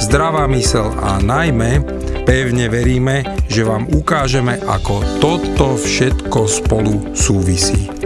zdravá mysel a najmä Pevne veríme, že vám ukážeme, ako toto všetko spolu súvisí.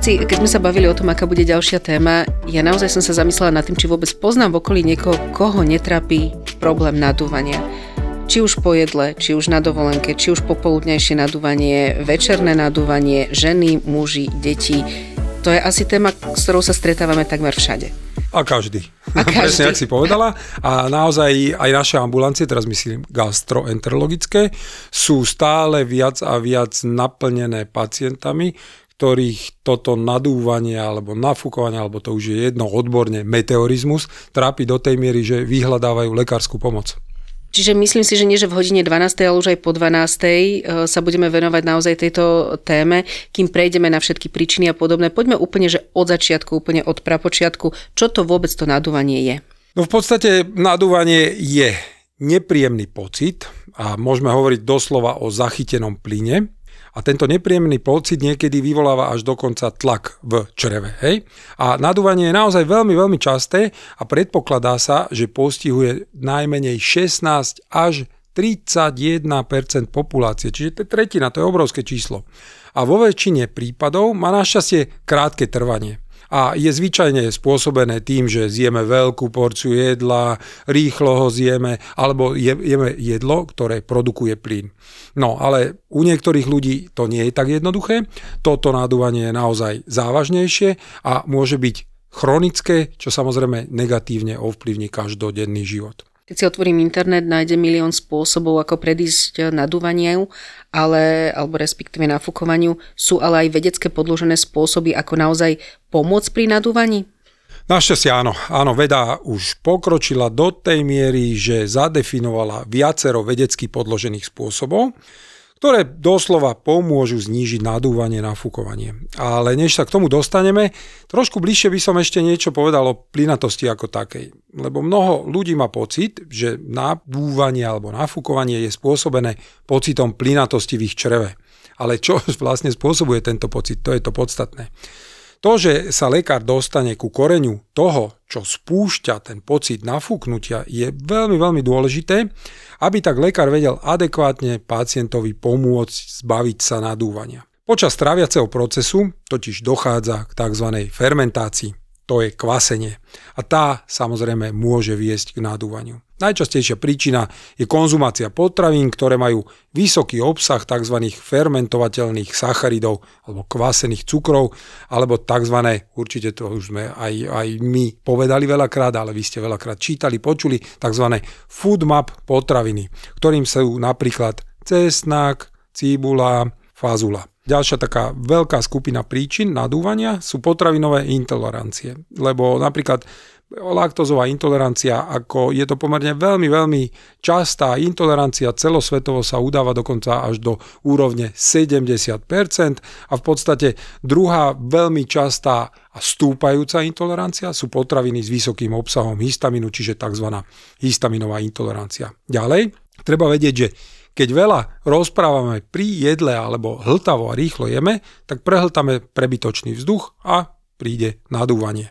Laci, keď sme sa bavili o tom, aká bude ďalšia téma, ja naozaj som sa zamyslela nad tým, či vôbec poznám v okolí niekoho, koho netrapí problém nadúvania. Či už po jedle, či už na dovolenke, či už popoludnejšie nadúvanie, večerné nadúvanie, ženy, muži, deti. To je asi téma, s ktorou sa stretávame takmer všade. A každý. A každý. Presne, ak si povedala. A naozaj aj naše ambulancie, teraz myslím gastroenterologické, sú stále viac a viac naplnené pacientami, ktorých toto nadúvanie alebo nafúkovanie, alebo to už je jedno odborne, meteorizmus, trápi do tej miery, že vyhľadávajú lekárskú pomoc. Čiže myslím si, že nie, že v hodine 12. ale už aj po 12. E, sa budeme venovať naozaj tejto téme, kým prejdeme na všetky príčiny a podobné. Poďme úplne, že od začiatku, úplne od prapočiatku, čo to vôbec to nadúvanie je? No v podstate nadúvanie je nepríjemný pocit a môžeme hovoriť doslova o zachytenom plyne, a tento nepríjemný pocit niekedy vyvoláva až dokonca tlak v čreve. Hej? A nadúvanie je naozaj veľmi, veľmi časté a predpokladá sa, že postihuje najmenej 16 až 31% populácie, čiže to je tretina, to je obrovské číslo. A vo väčšine prípadov má našťastie krátke trvanie a je zvyčajne spôsobené tým, že zjeme veľkú porciu jedla, rýchlo ho zjeme, alebo jeme jedlo, ktoré produkuje plyn. No, ale u niektorých ľudí to nie je tak jednoduché. Toto náduvanie je naozaj závažnejšie a môže byť chronické, čo samozrejme negatívne ovplyvní každodenný život. Keď si otvorím internet, nájde milión spôsobov, ako predísť nadúvaniu, ale, alebo respektíve nafúkovaniu. Sú ale aj vedecké podložené spôsoby, ako naozaj pomôcť pri nadúvaní? Našťastie áno. Áno, veda už pokročila do tej miery, že zadefinovala viacero vedecky podložených spôsobov ktoré doslova pomôžu znížiť nadúvanie, nafúkovanie. Ale než sa k tomu dostaneme, trošku bližšie by som ešte niečo povedal o plynatosti ako takej. Lebo mnoho ľudí má pocit, že nadúvanie alebo nafúkovanie je spôsobené pocitom plynatosti v ich čreve. Ale čo vlastne spôsobuje tento pocit, to je to podstatné. To, že sa lekár dostane ku koreňu toho, čo spúšťa ten pocit nafúknutia, je veľmi, veľmi dôležité, aby tak lekár vedel adekvátne pacientovi pomôcť zbaviť sa nadúvania. Počas tráviaceho procesu totiž dochádza k tzv. fermentácii to je kvasenie. A tá samozrejme môže viesť k nadúvaniu. Najčastejšia príčina je konzumácia potravín, ktoré majú vysoký obsah tzv. fermentovateľných sacharidov alebo kvasených cukrov, alebo tzv. určite to už sme aj, aj my povedali veľakrát, ale vy ste veľakrát čítali, počuli, tzv. food map potraviny, ktorým sú napríklad cesnak, cibula, fazula. Ďalšia taká veľká skupina príčin nadúvania sú potravinové intolerancie. Lebo napríklad laktozová intolerancia, ako je to pomerne veľmi, veľmi častá intolerancia, celosvetovo sa udáva dokonca až do úrovne 70% a v podstate druhá veľmi častá a stúpajúca intolerancia sú potraviny s vysokým obsahom histamínu, čiže tzv. histaminová intolerancia. Ďalej, treba vedieť, že keď veľa rozprávame pri jedle alebo hltavo a rýchlo jeme, tak prehltame prebytočný vzduch a príde nadúvanie.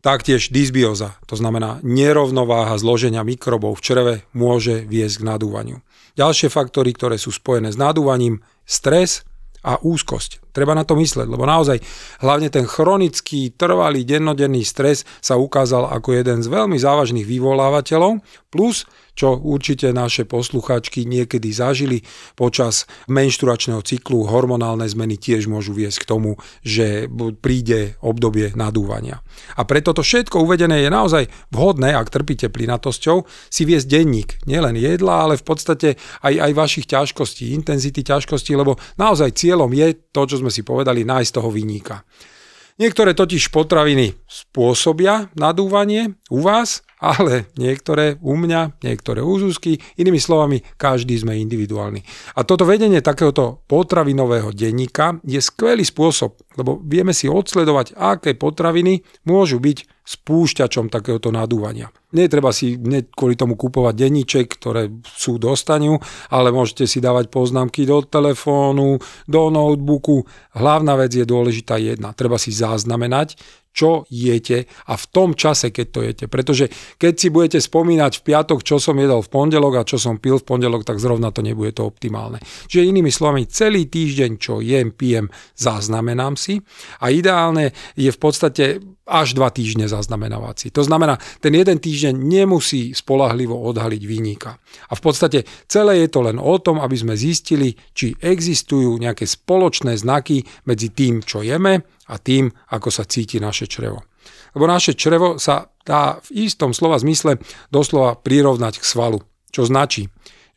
Taktiež dysbioza, to znamená nerovnováha zloženia mikrobov v čreve, môže viesť k nadúvaniu. Ďalšie faktory, ktoré sú spojené s nadúvaním, stres a úzkosť. Treba na to mysleť, lebo naozaj hlavne ten chronický, trvalý, dennodenný stres sa ukázal ako jeden z veľmi závažných vyvolávateľov, plus čo určite naše poslucháčky niekedy zažili počas menšturačného cyklu. Hormonálne zmeny tiež môžu viesť k tomu, že príde obdobie nadúvania. A preto to všetko uvedené je naozaj vhodné, ak trpíte plynatosťou, si viesť denník. Nielen jedla, ale v podstate aj, aj vašich ťažkostí, intenzity ťažkostí, lebo naozaj cieľom je to, čo sme si povedali, nájsť toho vyníka. Niektoré totiž potraviny spôsobia nadúvanie u vás, ale niektoré u mňa, niektoré u Zuzky, inými slovami, každý sme individuálni. A toto vedenie takéhoto potravinového denníka je skvelý spôsob, lebo vieme si odsledovať, aké potraviny môžu byť spúšťačom takéhoto nadúvania. Netreba si kvôli tomu kupovať denníček, ktoré sú dostaniu, ale môžete si dávať poznámky do telefónu, do notebooku. Hlavná vec je dôležitá jedna. Treba si zaznamenať, čo jete a v tom čase, keď to jete. Pretože keď si budete spomínať v piatok, čo som jedol v pondelok a čo som pil v pondelok, tak zrovna to nebude to optimálne. Čiže inými slovami, celý týždeň, čo jem, pijem, zaznamenám si a ideálne je v podstate až dva týždne zaznamenávať si. To znamená, ten jeden týždeň nemusí spolahlivo odhaliť výnika. A v podstate celé je to len o tom, aby sme zistili, či existujú nejaké spoločné znaky medzi tým, čo jeme a tým, ako sa cíti naše črevo. Lebo naše črevo sa dá v istom slova zmysle doslova prirovnať k svalu, čo značí,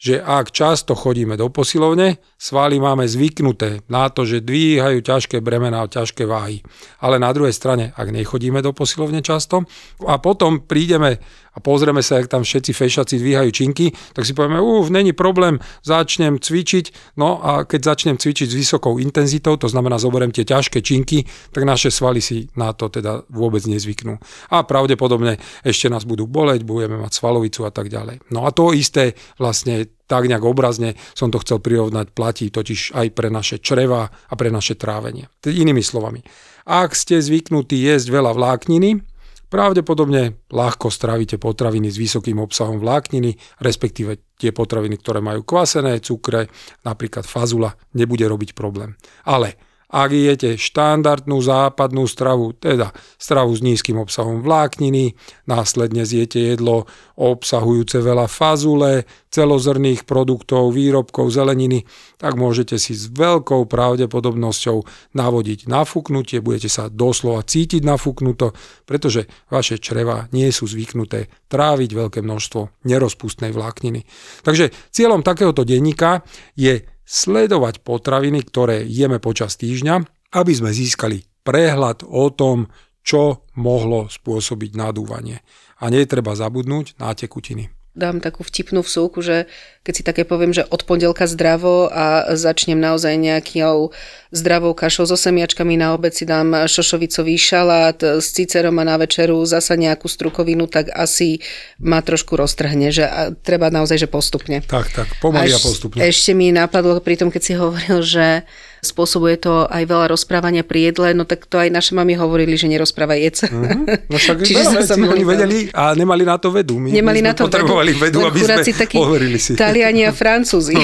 že ak často chodíme do posilovne, svaly máme zvyknuté na to, že dvíhajú ťažké bremená a ťažké váhy. Ale na druhej strane, ak nechodíme do posilovne často a potom prídeme a pozrieme sa, jak tam všetci fešaci dvíhajú činky, tak si povieme, uf, není problém, začnem cvičiť, no a keď začnem cvičiť s vysokou intenzitou, to znamená zoberiem tie ťažké činky, tak naše svaly si na to teda vôbec nezvyknú. A pravdepodobne ešte nás budú boleť, budeme mať svalovicu a tak ďalej. No a to isté vlastne tak nejak obrazne som to chcel prirovnať, platí totiž aj pre naše čreva a pre naše trávenie. Inými slovami, ak ste zvyknutí jesť veľa vlákniny, pravdepodobne ľahko stravíte potraviny s vysokým obsahom vlákniny, respektíve tie potraviny, ktoré majú kvasené cukre, napríklad fazula, nebude robiť problém. Ale ak jete štandardnú západnú stravu, teda stravu s nízkym obsahom vlákniny, následne zjete jedlo obsahujúce veľa fazule, celozrných produktov, výrobkov, zeleniny, tak môžete si s veľkou pravdepodobnosťou navodiť nafúknutie, budete sa doslova cítiť nafúknuto, pretože vaše čreva nie sú zvyknuté tráviť veľké množstvo nerozpustnej vlákniny. Takže cieľom takéhoto denníka je sledovať potraviny, ktoré jeme počas týždňa, aby sme získali prehľad o tom, čo mohlo spôsobiť nadúvanie. A netreba zabudnúť na tekutiny dám takú vtipnú vsúku, že keď si také poviem, že od pondelka zdravo a začnem naozaj nejakou zdravou kašou so semiačkami, na obed si dám šošovicový šalát s cicerom a na večeru zasa nejakú strukovinu, tak asi ma trošku roztrhne, že treba naozaj, že postupne. Tak, tak, pomaly a postupne. Ešte mi napadlo pri tom, keď si hovoril, že spôsobuje to aj veľa rozprávania pri jedle, no tak to aj naše mami hovorili, že nerozprávaj jedca. Mm-hmm. No však Čiže veľa vecí oni vedeli a nemali na to vedu. My, nemali my na to potrebovali vedu, vedu aby sme takí hovorili si. Taliani a Francúzi.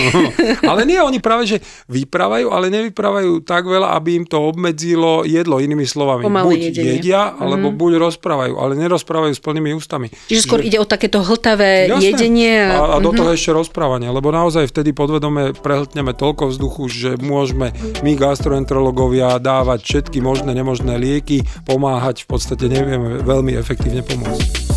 ale nie, oni práve, že vyprávajú, ale nevyprávajú tak veľa, aby im to obmedzilo jedlo, inými slovami. Pomalé buď jedenie. jedia, alebo mm-hmm. buď rozprávajú, ale nerozprávajú s plnými ústami. Čiže skôr ide o takéto hltavé Jasné. jedenie. A, a do toho mm-hmm. ešte rozprávanie, lebo naozaj vtedy podvedome prehltneme toľko vzduchu, že môžeme my gastroenterológovia dávať všetky možné, nemožné lieky, pomáhať, v podstate nevieme veľmi efektívne pomôcť.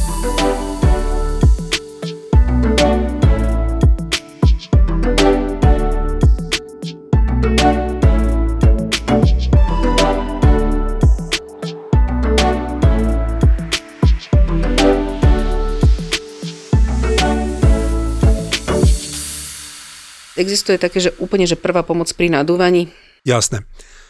Existuje také, že úplne, že prvá pomoc pri nadúvaní? Jasné.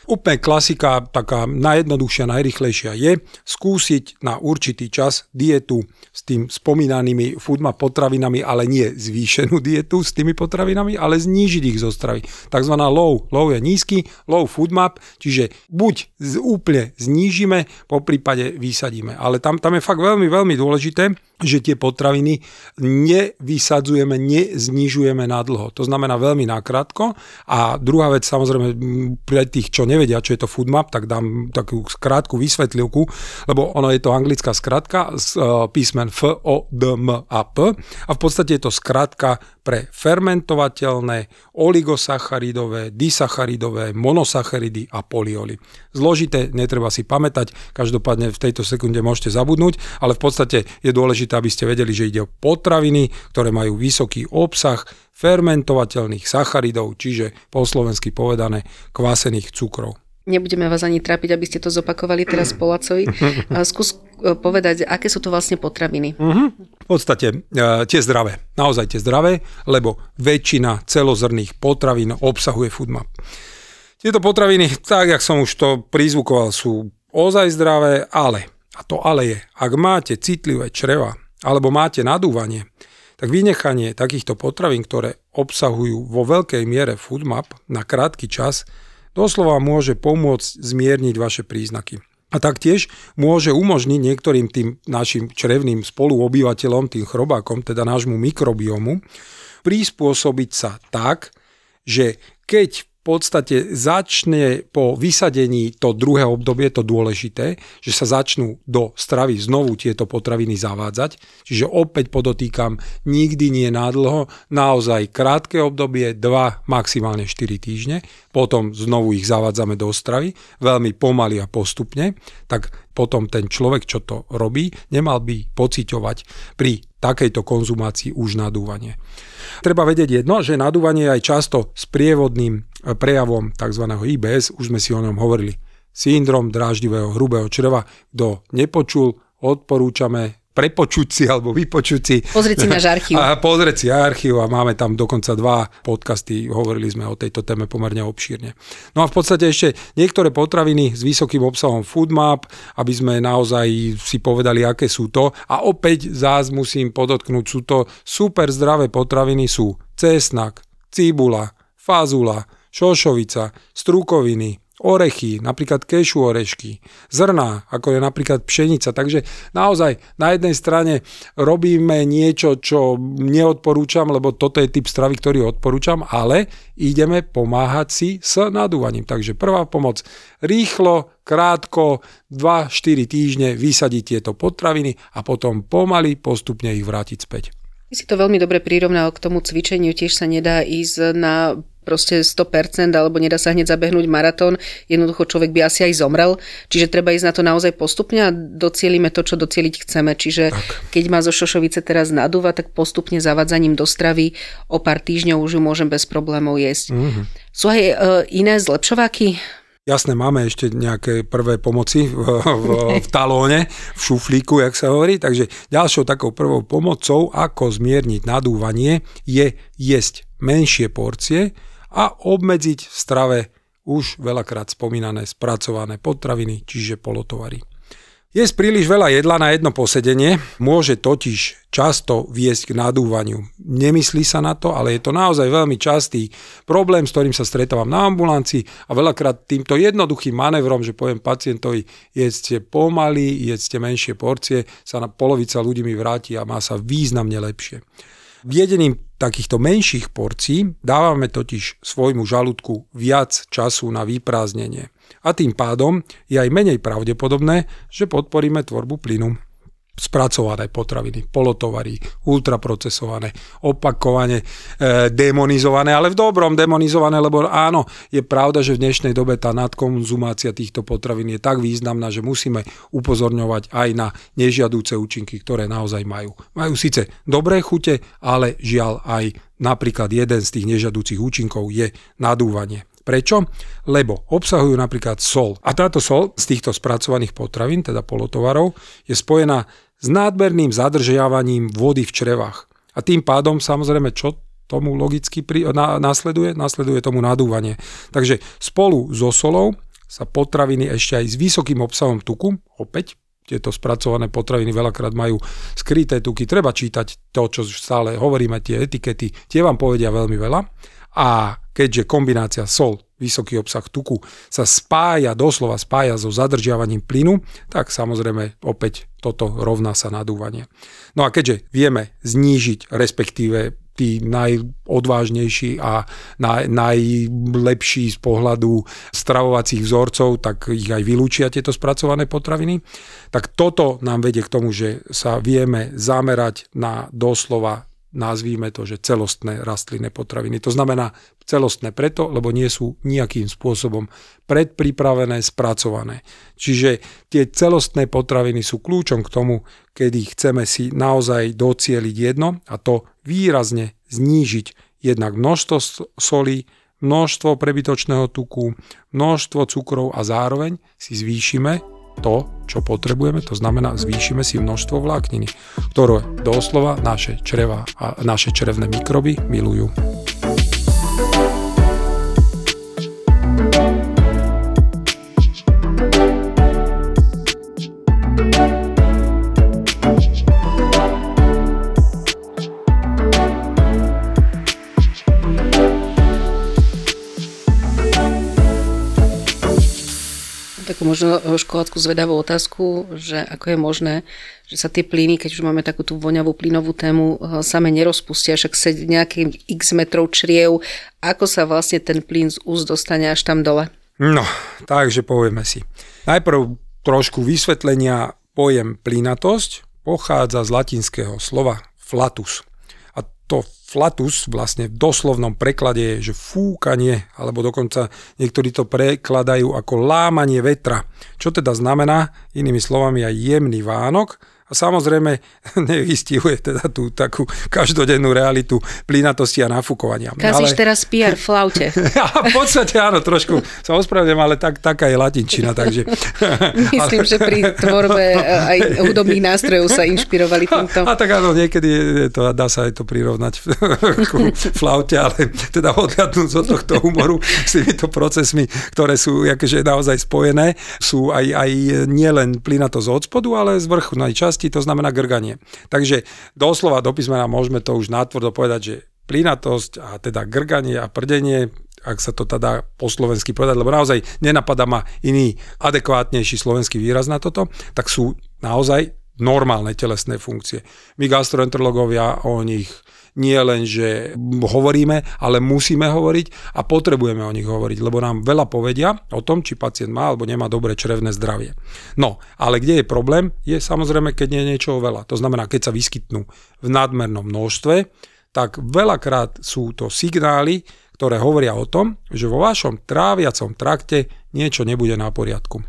Úplne klasika, taká najjednoduchšia, najrychlejšia je skúsiť na určitý čas dietu s tým spomínanými foodmap potravinami, ale nie zvýšenú dietu s tými potravinami, ale znížiť ich zo stravy. Takzvaná low. Low je nízky, low foodmap, čiže buď úplne znížime, po prípade vysadíme. Ale tam, tam je fakt veľmi, veľmi dôležité, že tie potraviny nevysadzujeme, neznižujeme na dlho. To znamená veľmi nakrátko. A druhá vec, samozrejme, pre tých, čo nevedia, čo je to food map, tak dám takú krátku vysvetlivku, lebo ono je to anglická skratka z e, písmen F, O, D, M a P. A v podstate je to skratka pre fermentovateľné, oligosacharidové, disacharidové, monosacharidy a polioly. Zložité, netreba si pamätať, každopádne v tejto sekunde môžete zabudnúť, ale v podstate je dôležité, aby ste vedeli, že ide o potraviny, ktoré majú vysoký obsah fermentovateľných sacharidov, čiže po slovensky povedané kvásených cukrov. Nebudeme vás ani trápiť, aby ste to zopakovali teraz Polacovi. Skús e, povedať, aké sú to vlastne potraviny. Uh-huh. V podstate e, tie zdravé, naozaj tie zdravé, lebo väčšina celozrných potravín obsahuje foodmap. Tieto potraviny, tak jak som už to prizvukoval, sú ozaj zdravé, ale, a to ale je, ak máte citlivé čreva, alebo máte nadúvanie, tak vynechanie takýchto potravín, ktoré obsahujú vo veľkej miere foodmap na krátky čas, doslova môže pomôcť zmierniť vaše príznaky. A taktiež môže umožniť niektorým tým našim črevným spoluobyvateľom, tým chrobákom, teda nášmu mikrobiomu, prispôsobiť sa tak, že keď podstate začne po vysadení to druhé obdobie, to dôležité, že sa začnú do stravy znovu tieto potraviny zavádzať. Čiže opäť podotýkam, nikdy nie nádlho, naozaj krátke obdobie, 2, maximálne 4 týždne, potom znovu ich zavádzame do stravy, veľmi pomaly a postupne, tak potom ten človek, čo to robí, nemal by pociťovať pri takejto konzumácii už nadúvanie. Treba vedieť jedno, že nadúvanie je aj často s prievodným e, prejavom tzv. IBS, už sme si o ňom hovorili. Syndrom dráždivého hrubého čreva, kto nepočul, odporúčame prepočuť si alebo vypočuť si. Pozrieť si náš archív. A pozrieť si archív a máme tam dokonca dva podcasty, hovorili sme o tejto téme pomerne obšírne. No a v podstate ešte niektoré potraviny s vysokým obsahom foodmap, aby sme naozaj si povedali, aké sú to. A opäť zás musím podotknúť, sú to super zdravé potraviny, sú cesnak, cibula, fazula, šošovica, strukoviny, orechy, napríklad kešu orešky, zrná, ako je napríklad pšenica. Takže naozaj na jednej strane robíme niečo, čo neodporúčam, lebo toto je typ stravy, ktorý odporúčam, ale ideme pomáhať si s nadúvaním. Takže prvá pomoc, rýchlo, krátko, 2-4 týždne vysadiť tieto potraviny a potom pomaly postupne ich vrátiť späť. Si to veľmi dobre prirovnal k tomu cvičeniu, tiež sa nedá ísť na proste 100% alebo nedá sa hneď zabehnúť maratón, jednoducho človek by asi aj zomrel, čiže treba ísť na to naozaj postupne a docielime to, čo docieliť chceme. Čiže tak. keď má zo Šošovice teraz nadúva, tak postupne zavadzaním do stravy o pár týždňov už ju môžem bez problémov jesť. Mm-hmm. Sú aj e, iné zlepšováky? Jasné, máme ešte nejaké prvé pomoci v, v, v talóne, v šuflíku, jak sa hovorí, takže ďalšou takou prvou pomocou, ako zmierniť nadúvanie, je jesť menšie porcie, a obmedziť v strave už veľakrát spomínané spracované potraviny, čiže polotovary. Jesť príliš veľa jedla na jedno posedenie môže totiž často viesť k nadúvaniu. Nemyslí sa na to, ale je to naozaj veľmi častý problém, s ktorým sa stretávam na ambulancii a veľakrát týmto jednoduchým manévrom, že poviem pacientovi, jedzte pomaly, jedzte menšie porcie, sa na polovica ľudí mi vráti a má sa významne lepšie. Jedením takýchto menších porcií dávame totiž svojmu žalúdku viac času na vyprázdnenie. A tým pádom je aj menej pravdepodobné, že podporíme tvorbu plynu spracované potraviny, polotovary, ultraprocesované, opakovane e, demonizované, ale v dobrom demonizované, lebo áno, je pravda, že v dnešnej dobe tá nadkonzumácia týchto potravín je tak významná, že musíme upozorňovať aj na nežiadúce účinky, ktoré naozaj majú. Majú síce dobré chute, ale žiaľ aj napríklad jeden z tých nežiadúcich účinkov je nadúvanie. Prečo? Lebo obsahujú napríklad sol. A táto sol z týchto spracovaných potravín, teda polotovarov, je spojená s nádmerným zadržiavaním vody v črevách. A tým pádom samozrejme, čo tomu logicky pri, na, následuje? Následuje tomu nadúvanie. Takže spolu so solou sa potraviny ešte aj s vysokým obsahom tuku, opäť tieto spracované potraviny veľakrát majú skryté tuky. Treba čítať to, čo stále hovoríme, tie etikety, tie vám povedia veľmi veľa. A keďže kombinácia sol, vysoký obsah tuku sa spája, doslova spája so zadržiavaním plynu, tak samozrejme opäť toto rovná sa nadúvanie. No a keďže vieme znížiť, respektíve tí najodvážnejší a naj, najlepší z pohľadu stravovacích vzorcov, tak ich aj vylúčia tieto spracované potraviny. Tak toto nám vedie k tomu, že sa vieme zamerať na doslova nazvíme to, že celostné rastlinné potraviny. To znamená celostné preto, lebo nie sú nejakým spôsobom predpripravené, spracované. Čiže tie celostné potraviny sú kľúčom k tomu, kedy chceme si naozaj docieliť jedno a to výrazne znížiť jednak množstvo solí, množstvo prebytočného tuku, množstvo cukrov a zároveň si zvýšime to, čo potrebujeme, to znamená zvýšime si množstvo vlákniny, ktoré doslova naše čreva a naše črevné mikroby milujú. Možno školáckú zvedavú otázku, že ako je možné, že sa tie plyny, keď už máme takú tú voňavú plynovú tému, eh, same nerozpustia, však sa nejakým x metrov čriev, ako sa vlastne ten plyn z úst dostane až tam dole? No, takže povieme si. Najprv trošku vysvetlenia pojem plynatosť pochádza z latinského slova flatus. A to flatus vlastne v doslovnom preklade je, že fúkanie, alebo dokonca niektorí to prekladajú ako lámanie vetra. Čo teda znamená, inými slovami, aj jemný vánok, a samozrejme nevystihuje teda tú takú každodennú realitu plynatosti a nafúkovania. Kazíš ale... teraz PR flaute. ja, v podstate áno, trošku sa ospravedlňujem, ale tak, taká je latinčina, takže... Myslím, že pri tvorbe e, aj hudobných nástrojov sa inšpirovali týmto. A, a tak áno, niekedy je to, dá sa aj to prirovnať ku flaute, ale teda odhľadnúť od tohto humoru s týmito procesmi, ktoré sú akože naozaj spojené, sú aj, aj nielen plynatosť od spodu, ale z vrchnej časti časti, to znamená grganie. Takže doslova do písmena môžeme to už nátvrdo povedať, že plynatosť a teda grganie a prdenie, ak sa to teda po slovensky povedať, lebo naozaj nenapadá ma iný adekvátnejší slovenský výraz na toto, tak sú naozaj normálne telesné funkcie. My gastroenterológovia o nich nie len, že hovoríme, ale musíme hovoriť a potrebujeme o nich hovoriť, lebo nám veľa povedia o tom, či pacient má alebo nemá dobré črevné zdravie. No, ale kde je problém, je samozrejme, keď nie je niečoho veľa. To znamená, keď sa vyskytnú v nadmernom množstve, tak veľakrát sú to signály, ktoré hovoria o tom, že vo vašom tráviacom trakte niečo nebude na poriadku.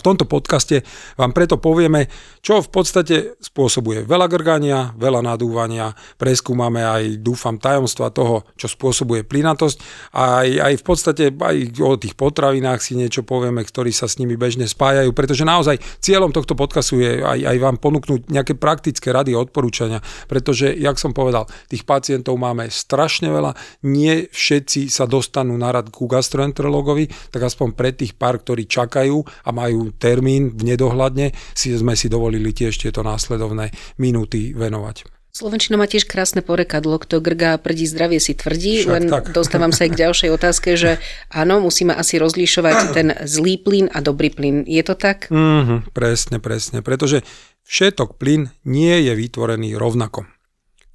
V tomto podcaste vám preto povieme, čo v podstate spôsobuje veľa grgania, veľa nadúvania, preskúmame aj, dúfam, tajomstva toho, čo spôsobuje plynatosť a aj, aj v podstate aj o tých potravinách si niečo povieme, ktorí sa s nimi bežne spájajú, pretože naozaj cieľom tohto podcastu je aj, aj vám ponúknuť nejaké praktické rady a odporúčania, pretože, jak som povedal, tých pacientov máme strašne veľa, nie všetci sa dostanú na rad ku gastroenterologovi, tak aspoň pre tých pár, ktorí čakajú a majú termín v nedohľadne, si sme si dovolili tiež tieto následovné minúty venovať. Slovenčina má tiež krásne porekadlo, kto grgá prdí zdravie si tvrdí, Však len tak. dostávam sa aj k ďalšej otázke, že áno, musíme asi rozlišovať ten zlý plyn a dobrý plyn. Je to tak? Mm-hmm, presne, presne, pretože všetok plyn nie je vytvorený rovnako.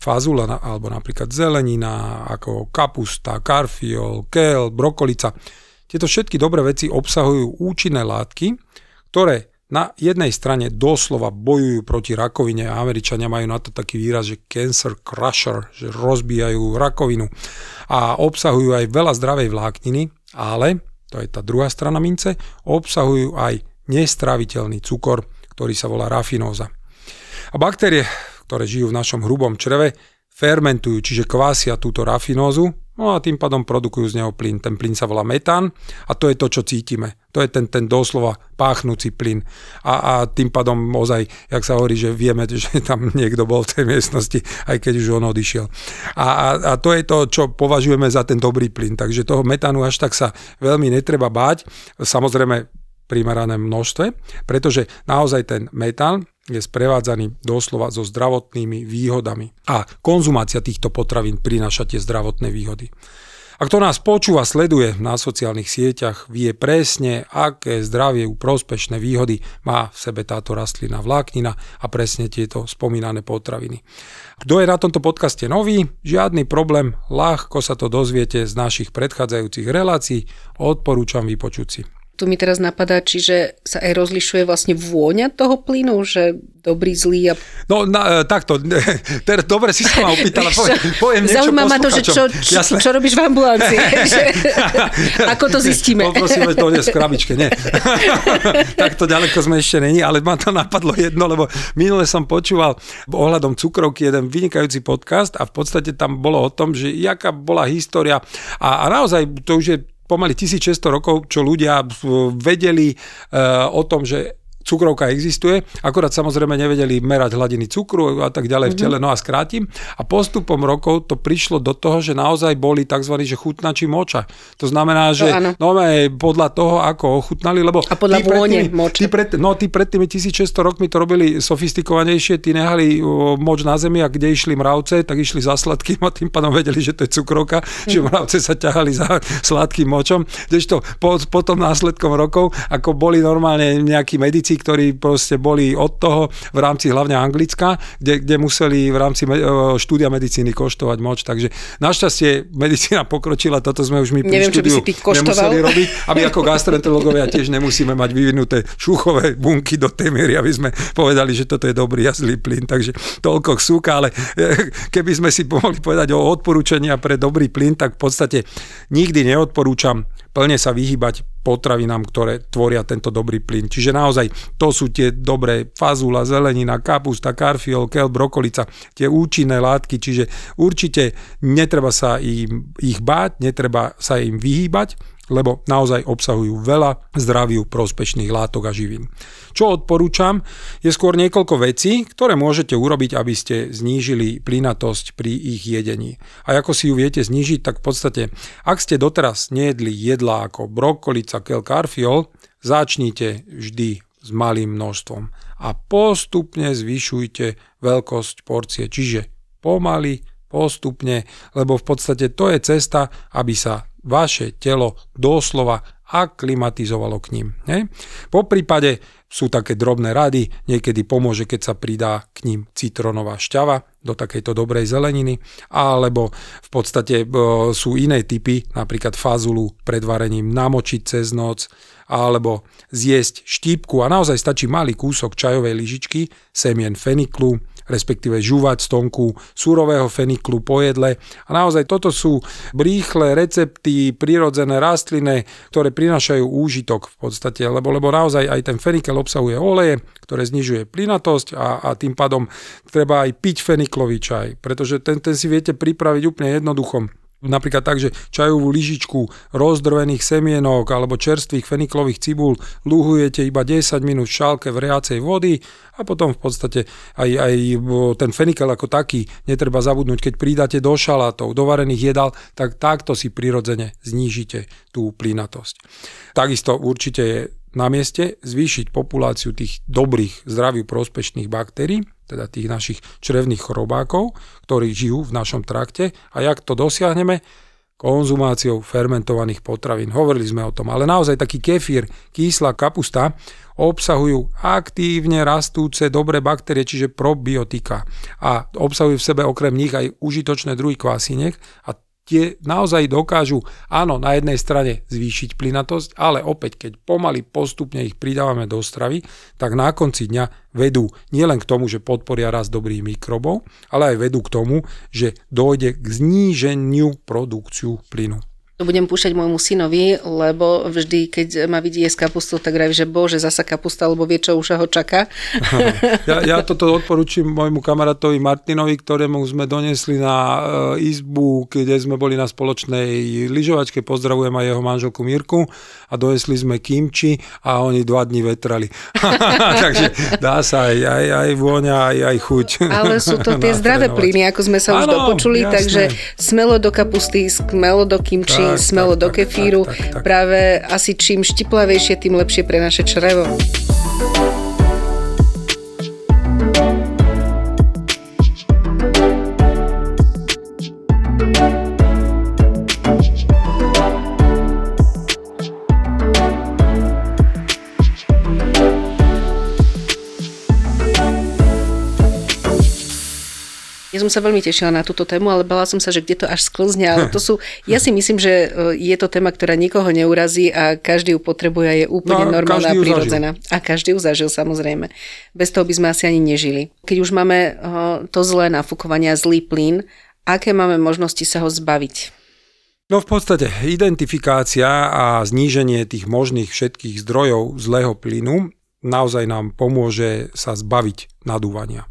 Fazula alebo napríklad zelenina, ako kapusta, karfiol, kel, brokolica. Tieto všetky dobré veci obsahujú účinné látky, ktoré na jednej strane doslova bojujú proti rakovine a Američania majú na to taký výraz, že cancer crusher, že rozbijajú rakovinu a obsahujú aj veľa zdravej vlákniny, ale, to je tá druhá strana mince, obsahujú aj nestráviteľný cukor, ktorý sa volá rafinóza. A baktérie, ktoré žijú v našom hrubom čreve, fermentujú, čiže kvásia túto rafinózu, No a tým pádom produkujú z neho plyn. Ten plyn sa volá metán a to je to, čo cítime. To je ten, ten doslova páchnúci plyn. A, a tým pádom ozaj, jak sa hovorí, že vieme, že tam niekto bol v tej miestnosti, aj keď už on odišiel. A, a, a to je to, čo považujeme za ten dobrý plyn. Takže toho metánu až tak sa veľmi netreba báť. Samozrejme, primerané množstve, pretože naozaj ten metán je sprevádzaný doslova so zdravotnými výhodami. A konzumácia týchto potravín prináša tie zdravotné výhody. A kto nás počúva, sleduje na sociálnych sieťach, vie presne, aké zdravie u prospešné výhody má v sebe táto rastlina vláknina a presne tieto spomínané potraviny. Kto je na tomto podcaste nový, žiadny problém, ľahko sa to dozviete z našich predchádzajúcich relácií, odporúčam vypočuť si. Tu mi teraz napadá, čiže sa aj rozlišuje vlastne vôňa toho plynu, že dobrý, zlý a... No na, e, takto, teraz dobre si sa ma opýtala, poviem, poviem niečo Zaujíma ma to, že čo, čo, čo robíš v ambulancii, že, ako to zistíme. Poprosíme to nie z krabičke, nie. takto ďaleko sme ešte není, ale ma to napadlo jedno, lebo minule som počúval ohľadom cukrovky jeden vynikajúci podcast a v podstate tam bolo o tom, že jaká bola história a, a naozaj to už je pomaly 1600 rokov, čo ľudia vedeli uh, o tom, že cukrovka existuje, akorát samozrejme nevedeli merať hladiny cukru a tak ďalej v tele, mm-hmm. no a skrátim. A postupom rokov to prišlo do toho, že naozaj boli tzv. že chutnači moča. To znamená, že no, podľa toho, ako ochutnali, lebo a podľa tí vône tými, moča. Tí pred, no, tí pred tými 1600 rokmi to robili sofistikovanejšie, tí nehali moč na zemi a kde išli mravce, tak išli za sladkým a tým pádom vedeli, že to je cukrovka, mm. že mravce sa ťahali za sladkým močom. Kdežto po, potom následkom rokov, ako boli normálne nejakí medici, ktorí proste boli od toho v rámci hlavne Anglicka, kde, kde museli v rámci e, štúdia medicíny koštovať moč. Takže našťastie medicína pokročila, toto sme už my Neviem, by si ty nemuseli robiť, aby ako gastroenterológovia tiež nemusíme mať vyvinuté šuchové bunky do tej miery, aby sme povedali, že toto je dobrý a zlý plyn. Takže toľko súka, ale e, keby sme si mohli povedať o odporúčania pre dobrý plyn, tak v podstate nikdy neodporúčam plne sa vyhýbať potravinám, ktoré tvoria tento dobrý plyn. Čiže naozaj to sú tie dobré fazula, zelenina, kapusta, karfiol, kel, brokolica, tie účinné látky, čiže určite netreba sa im, ich báť, netreba sa im vyhýbať, lebo naozaj obsahujú veľa zdraviu prospešných látok a živín. Čo odporúčam, je skôr niekoľko vecí, ktoré môžete urobiť, aby ste znížili plynatosť pri ich jedení. A ako si ju viete znížiť, tak v podstate, ak ste doteraz nejedli jedlá ako brokolica, kel, karfiol, začnite vždy s malým množstvom a postupne zvyšujte veľkosť porcie, čiže pomaly, postupne, lebo v podstate to je cesta, aby sa vaše telo doslova aklimatizovalo k ním. Ne? Po prípade sú také drobné rady, niekedy pomôže, keď sa pridá k ním citronová šťava do takejto dobrej zeleniny, alebo v podstate e, sú iné typy, napríklad fazulu pred varením namočiť cez noc, alebo zjesť štípku a naozaj stačí malý kúsok čajovej lyžičky, semien feniklu, respektíve žúvať stonku surového feniklu po jedle. A naozaj toto sú rýchle recepty, prirodzené rastliny, ktoré prinášajú úžitok v podstate, lebo, lebo naozaj aj ten fenikel obsahuje oleje, ktoré znižuje plynatosť a, a tým pádom treba aj piť feniklový čaj, pretože ten, ten si viete pripraviť úplne jednoducho napríklad tak, že čajovú lyžičku rozdrvených semienok alebo čerstvých feniklových cibul lúhujete iba 10 minút v šálke vriacej vody a potom v podstate aj, aj ten fenikel ako taký netreba zabudnúť, keď pridáte do šalátov, do varených jedál, tak takto si prirodzene znížite tú plynatosť. Takisto určite je na mieste zvýšiť populáciu tých dobrých, zdraví prospešných baktérií, teda tých našich črevných chorobákov, ktorí žijú v našom trakte. A jak to dosiahneme? Konzumáciou fermentovaných potravín. Hovorili sme o tom, ale naozaj taký kefír, kyslá kapusta obsahujú aktívne rastúce dobré baktérie, čiže probiotika. A obsahujú v sebe okrem nich aj užitočné druhy kvásiniek a tie naozaj dokážu, áno, na jednej strane zvýšiť plynatosť, ale opäť, keď pomaly postupne ich pridávame do stravy, tak na konci dňa vedú nielen k tomu, že podporia rast dobrých mikrobov, ale aj vedú k tomu, že dojde k zníženiu produkciu plynu. To budem púšťať môjmu synovi, lebo vždy, keď ma vidí jesť kapustu, tak vraví, že bože, zasa kapusta, lebo vie, čo už ho čaká. Ja, ja toto odporúčim môjmu kamarátovi Martinovi, ktorému sme donesli na e, izbu, kde sme boli na spoločnej lyžovačke, pozdravujem aj jeho manželku Mirku a donesli sme kimči a oni dva dní vetrali. Takže dá sa aj, aj, aj vôňa, aj, aj chuť. Ale sú to tie zdravé plyny, ako sme sa už ano, dopočuli, jasné. takže smelo do kapusty, smelo do kimči, tak, smelo tak, do kefíru. Tak, tak, tak. Práve asi čím štiplavejšie, tým lepšie pre naše črevo. Som sa veľmi tešila na túto tému, ale bala som sa, že kde to až sklzne, ale to sú, ja si myslím, že e, je to téma, ktorá nikoho neurazí a každý ju potrebuje a je úplne no, normálna a prirodzená. A každý ju zažil, samozrejme. Bez toho by sme asi ani nežili. Keď už máme e, to zlé nafúkovanie a zlý plyn, aké máme možnosti sa ho zbaviť? No v podstate identifikácia a zníženie tých možných všetkých zdrojov zlého plynu naozaj nám pomôže sa zbaviť nadúvania.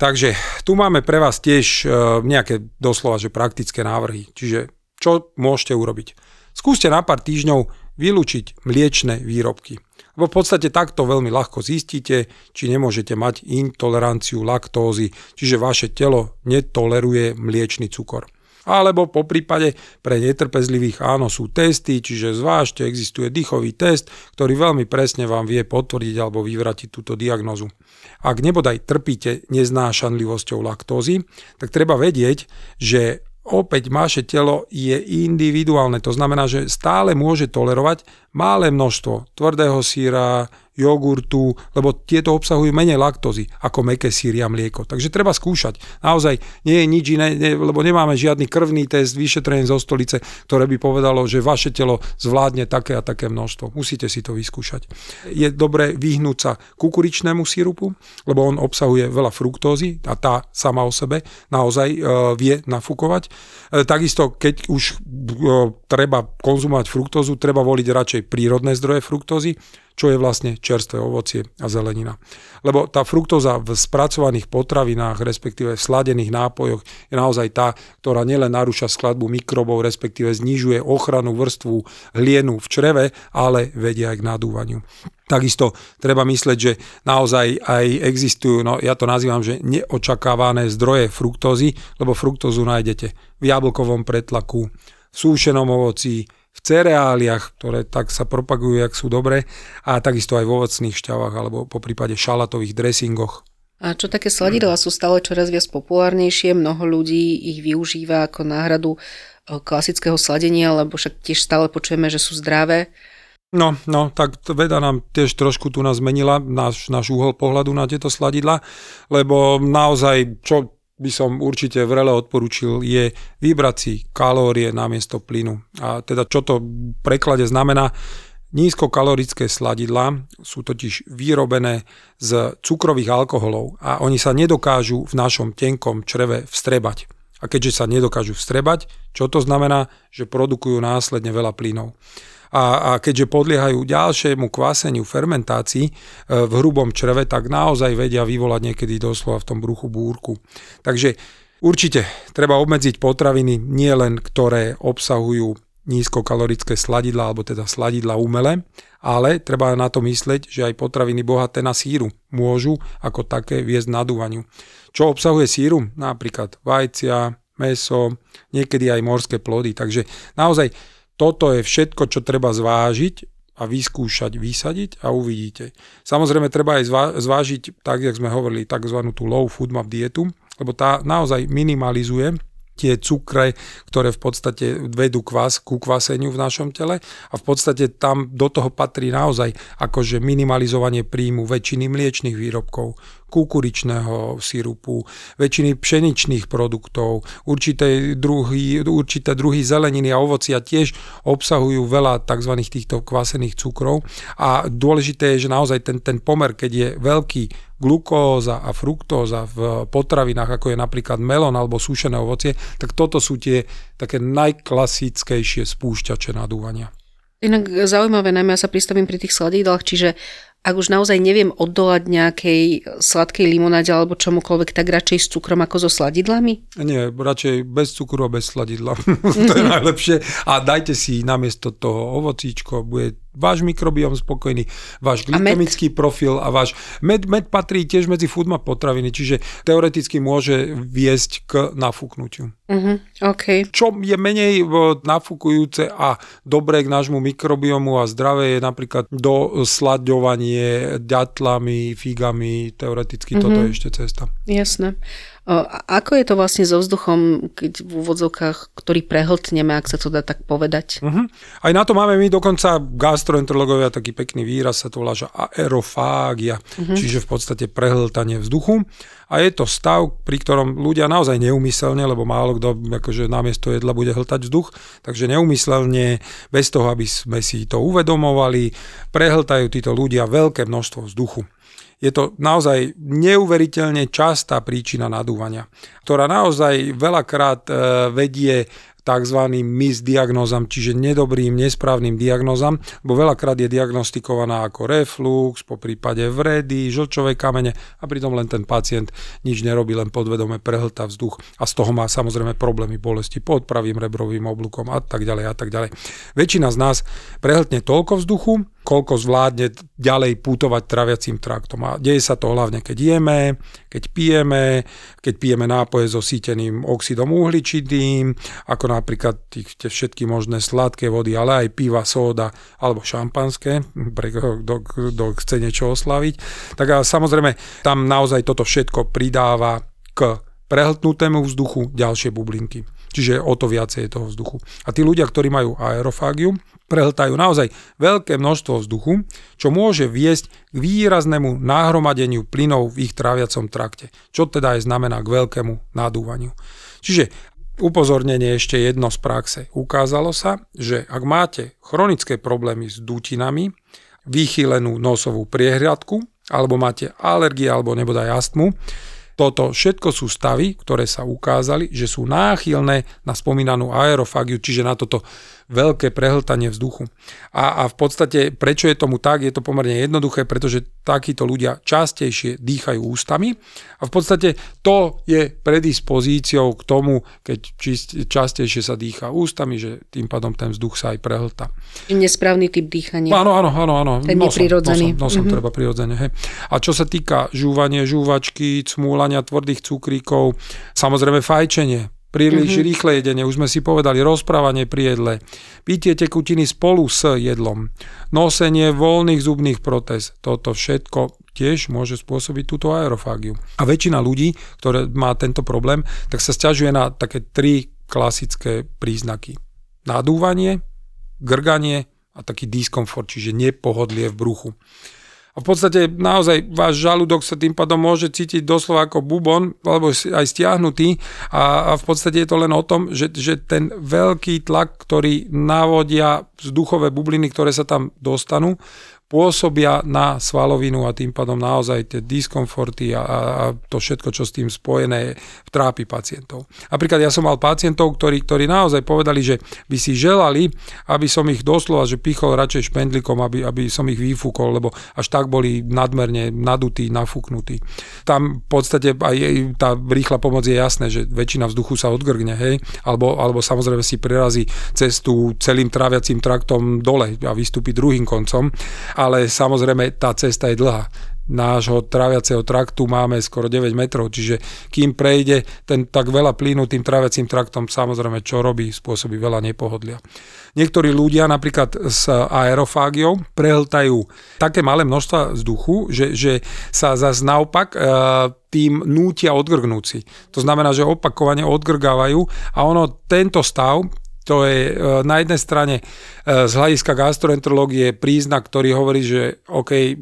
Takže tu máme pre vás tiež e, nejaké doslova že praktické návrhy. Čiže čo môžete urobiť? Skúste na pár týždňov vylúčiť mliečne výrobky. Lebo v podstate takto veľmi ľahko zistíte, či nemôžete mať intoleranciu laktózy, čiže vaše telo netoleruje mliečný cukor. Alebo po prípade pre netrpezlivých áno sú testy, čiže zvážte, existuje dýchový test, ktorý veľmi presne vám vie potvrdiť alebo vyvratiť túto diagnozu. Ak nebodaj trpíte neznášanlivosťou laktózy, tak treba vedieť, že opäť vaše telo je individuálne. To znamená, že stále môže tolerovať malé množstvo tvrdého síra, jogurtu, lebo tieto obsahujú menej laktózy ako meké síry a mlieko. Takže treba skúšať. Naozaj nie je nič iné, ne, lebo nemáme žiadny krvný test, vyšetrenie zo stolice, ktoré by povedalo, že vaše telo zvládne také a také množstvo. Musíte si to vyskúšať. Je dobré vyhnúť sa kukuričnému sírupu, lebo on obsahuje veľa fruktózy a tá sama o sebe naozaj e, vie nafúkovať. E, takisto, keď už e, treba konzumovať fruktózu, treba voliť radšej prírodné zdroje fruktózy, čo je vlastne čerstvé ovocie a zelenina. Lebo tá fruktóza v spracovaných potravinách, respektíve v sladených nápojoch, je naozaj tá, ktorá nielen narúša skladbu mikrobov, respektíve znižuje ochranu vrstvu hlienu v čreve, ale vedia aj k nadúvaniu. Takisto treba myslieť, že naozaj aj existujú, no ja to nazývam, že neočakávané zdroje fruktózy, lebo fruktózu nájdete v jablkovom pretlaku, v súšenom ovoci, v cereáliach, ktoré tak sa propagujú, jak sú dobré, a takisto aj v ovocných šťavách alebo po prípade šalatových dressingoch. A čo také sladidlá sú stále čoraz viac populárnejšie, mnoho ľudí ich využíva ako náhradu e, klasického sladenia, lebo však tiež stále počujeme, že sú zdravé. No, no, tak veda nám tiež trošku tu nás zmenila náš, náš úhol pohľadu na tieto sladidla, lebo naozaj, čo by som určite vrele odporúčil, je vybrať si kalórie namiesto plynu. A teda čo to v preklade znamená? Nízkokalorické sladidlá sú totiž vyrobené z cukrových alkoholov a oni sa nedokážu v našom tenkom čreve vstrebať. A keďže sa nedokážu vstrebať, čo to znamená? Že produkujú následne veľa plynov a, a keďže podliehajú ďalšiemu kváseniu fermentácii e, v hrubom čreve, tak naozaj vedia vyvolať niekedy doslova v tom bruchu búrku. Takže určite treba obmedziť potraviny nielen, ktoré obsahujú nízkokalorické sladidla, alebo teda sladidla umelé, ale treba na to myslieť, že aj potraviny bohaté na síru môžu ako také viesť nadúvaniu. Čo obsahuje síru? Napríklad vajcia, meso, niekedy aj morské plody. Takže naozaj toto je všetko, čo treba zvážiť a vyskúšať, vysadiť a uvidíte. Samozrejme treba aj zvážiť, tak jak sme hovorili, tzv. tú low food map dietu, lebo tá naozaj minimalizuje tie cukre, ktoré v podstate vedú kvás, ku kvaseniu v našom tele a v podstate tam do toho patrí naozaj akože minimalizovanie príjmu väčšiny mliečných výrobkov, kukuričného sirupu, väčšiny pšeničných produktov, určité druhy, určité druhy zeleniny a ovocia tiež obsahujú veľa tzv. týchto kvasených cukrov a dôležité je, že naozaj ten, ten pomer, keď je veľký glukóza a fruktóza v potravinách, ako je napríklad melón alebo sušené ovocie, tak toto sú tie také najklasickejšie spúšťače nadúvania. Inak zaujímavé, najmä ja sa pristavím pri tých sladidlách, čiže ak už naozaj neviem oddolať nejakej sladkej limonáde alebo čomukoľvek, tak radšej s cukrom ako so sladidlami? Nie, radšej bez cukru a bez sladidla. to je najlepšie. A dajte si namiesto toho ovocíčko, bude váš mikrobiom spokojný, váš glykemický profil a váš med, med patrí tiež medzi food potraviny, čiže teoreticky môže viesť k nafúknutiu. Uh-huh, okay. Čo je menej nafúkujúce a dobré k nášmu mikrobiomu a zdravé je napríklad doslaďovanie ďatlami, figami, teoreticky uh-huh. toto je ešte cesta. Jasné. Ako je to vlastne so vzduchom, keď v úvodzovkách, ktorý prehltneme, ak sa to dá tak povedať? Uh-huh. Aj na to máme my dokonca gastroenterológovia taký pekný výraz, sa to volá, že aerofágia, uh-huh. čiže v podstate prehltanie vzduchu. A je to stav, pri ktorom ľudia naozaj neumyselne, lebo málo kto akože namiesto jedla bude hltať vzduch, takže neumyselne, bez toho, aby sme si to uvedomovali, prehltajú títo ľudia veľké množstvo vzduchu je to naozaj neuveriteľne častá príčina nadúvania, ktorá naozaj veľakrát e, vedie tzv. misdiagnózam, čiže nedobrým, nesprávnym diagnózam, bo veľakrát je diagnostikovaná ako reflux, po prípade vredy, žlčové kamene a pritom len ten pacient nič nerobí, len podvedome prehlta vzduch a z toho má samozrejme problémy bolesti pod pravým rebrovým oblúkom a tak ďalej a tak ďalej. Väčšina z nás prehltne toľko vzduchu, koľko zvládne ďalej putovať traviacím traktom. A deje sa to hlavne, keď jeme, keď pijeme, keď pijeme nápoje so síteným oxidom uhličitým, ako napríklad tie všetky možné sladké vody, ale aj piva, sóda alebo šampanské, pre kto, kto chce niečo oslaviť. Tak a samozrejme tam naozaj toto všetko pridáva k prehltnutému vzduchu ďalšie bublinky. Čiže o to viacej je toho vzduchu. A tí ľudia, ktorí majú aerofágiu, prehltajú naozaj veľké množstvo vzduchu, čo môže viesť k výraznému nahromadeniu plynov v ich tráviacom trakte, čo teda aj znamená k veľkému nadúvaniu. Čiže upozornenie ešte jedno z praxe. Ukázalo sa, že ak máte chronické problémy s dutinami, vychýlenú nosovú priehriadku, alebo máte alergie alebo nebodaj astmu, toto všetko sú stavy, ktoré sa ukázali, že sú náchylné na spomínanú aerofágiu, čiže na toto veľké prehltanie vzduchu. A, a v podstate, prečo je tomu tak, je to pomerne jednoduché, pretože takíto ľudia častejšie dýchajú ústami a v podstate to je predispozíciou k tomu, keď čist, častejšie sa dýcha ústami, že tým pádom ten vzduch sa aj prehlta. Nesprávny typ dýchania. Áno, áno, áno. áno. Ten nosom, neprirodzený. Nosom, nosom mm-hmm. treba prirodzene. Hej. A čo sa týka žúvanie, žúvačky, cmúlania tvrdých cukríkov, samozrejme fajčenie, Príliš mm-hmm. rýchle jedenie, už sme si povedali, rozprávanie pri jedle, pitie tekutiny spolu s jedlom, nosenie voľných zubných protéz, toto všetko tiež môže spôsobiť túto aerofágiu. A väčšina ľudí, ktoré má tento problém, tak sa stiažuje na také tri klasické príznaky. Nadúvanie, grganie a taký diskomfort, čiže nepohodlie v bruchu. V podstate naozaj váš žalúdok sa tým pádom môže cítiť doslova ako bubon, alebo aj stiahnutý. A, a v podstate je to len o tom, že, že ten veľký tlak, ktorý navodia vzduchové bubliny, ktoré sa tam dostanú, pôsobia na svalovinu a tým pádom naozaj tie diskomforty a, a to všetko, čo s tým spojené, trápi pacientov. Napríklad ja som mal pacientov, ktorí, ktorí naozaj povedali, že by si želali, aby som ich doslova, že pichol radšej špendlikom, aby, aby som ich vyfúkol, lebo až tak boli nadmerne nadutí, nafúknutí. Tam v podstate aj tá rýchla pomoc je jasné, že väčšina vzduchu sa odgrgne, hej, alebo, alebo samozrejme si prerazí cestu celým tráviacím traktom dole a vystúpi druhým koncom ale samozrejme tá cesta je dlhá nášho tráviaceho traktu máme skoro 9 metrov, čiže kým prejde ten tak veľa plynu tým tráviacím traktom, samozrejme čo robí, spôsobí veľa nepohodlia. Niektorí ľudia napríklad s aerofágiou prehltajú také malé množstva vzduchu, že, že sa zase naopak e, tým nútia odgrgnúci. To znamená, že opakovane odgrgávajú a ono tento stav to je e, na jednej strane e, z hľadiska gastroenterológie príznak, ktorý hovorí, že OK,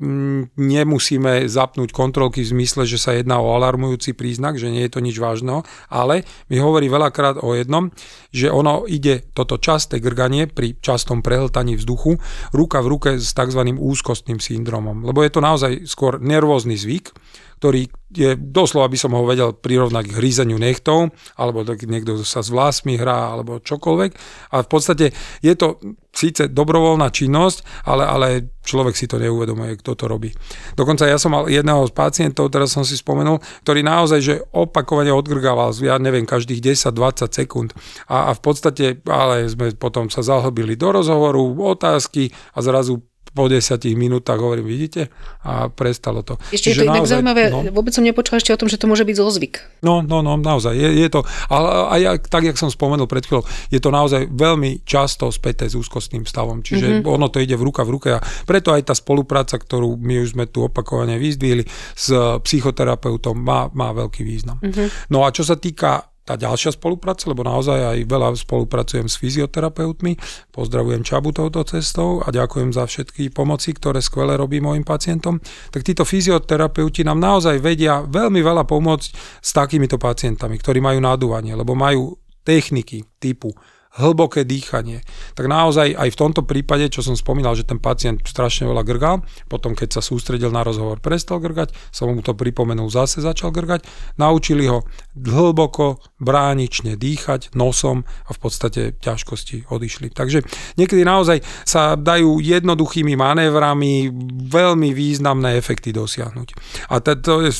nemusíme zapnúť kontrolky v zmysle, že sa jedná o alarmujúci príznak, že nie je to nič vážneho, ale mi hovorí veľakrát o jednom, že ono ide toto časté grganie pri častom prehltaní vzduchu ruka v ruke s tzv. úzkostným syndromom, lebo je to naozaj skôr nervózny zvyk, ktorý je doslova by som ho vedel prirovnať k hrízeniu nechtov, alebo tak niekto sa s vlásmi hrá, alebo čokoľvek. A v podstate je to síce dobrovoľná činnosť, ale, ale človek si to neuvedomuje, kto to robí. Dokonca ja som mal jedného z pacientov, teraz som si spomenul, ktorý naozaj, že opakovane odgrgával, ja neviem, každých 10-20 sekúnd. A, a v podstate, ale sme potom sa zahlbili do rozhovoru, otázky a zrazu po desiatich minútach hovorím, vidíte? A prestalo to. Ešte Čiže je to inak naozaj, zaujímavé, no, vôbec som nepočula ešte o tom, že to môže byť zlozvyk. No, no, no, naozaj, je, je to, ale aj tak, jak som spomenul pred chvíľou, je to naozaj veľmi často späté s úzkostným stavom, čiže mm-hmm. ono to ide v ruka v ruke a preto aj tá spolupráca, ktorú my už sme tu opakovane vyzdvihli s psychoterapeutom, má, má veľký význam. Mm-hmm. No a čo sa týka tá ďalšia spolupráca, lebo naozaj aj veľa spolupracujem s fyzioterapeutmi. Pozdravujem Čabu touto cestou a ďakujem za všetky pomoci, ktoré skvele robí mojim pacientom. Tak títo fyzioterapeuti nám naozaj vedia veľmi veľa pomôcť s takýmito pacientami, ktorí majú nadúvanie, lebo majú techniky typu hlboké dýchanie. Tak naozaj aj v tomto prípade, čo som spomínal, že ten pacient strašne veľa grgal, potom keď sa sústredil na rozhovor, prestal grgať, som mu to pripomenul, zase začal grgať, naučili ho hlboko, bránične dýchať nosom a v podstate ťažkosti odišli. Takže niekedy naozaj sa dajú jednoduchými manévrami veľmi významné efekty dosiahnuť. A to je,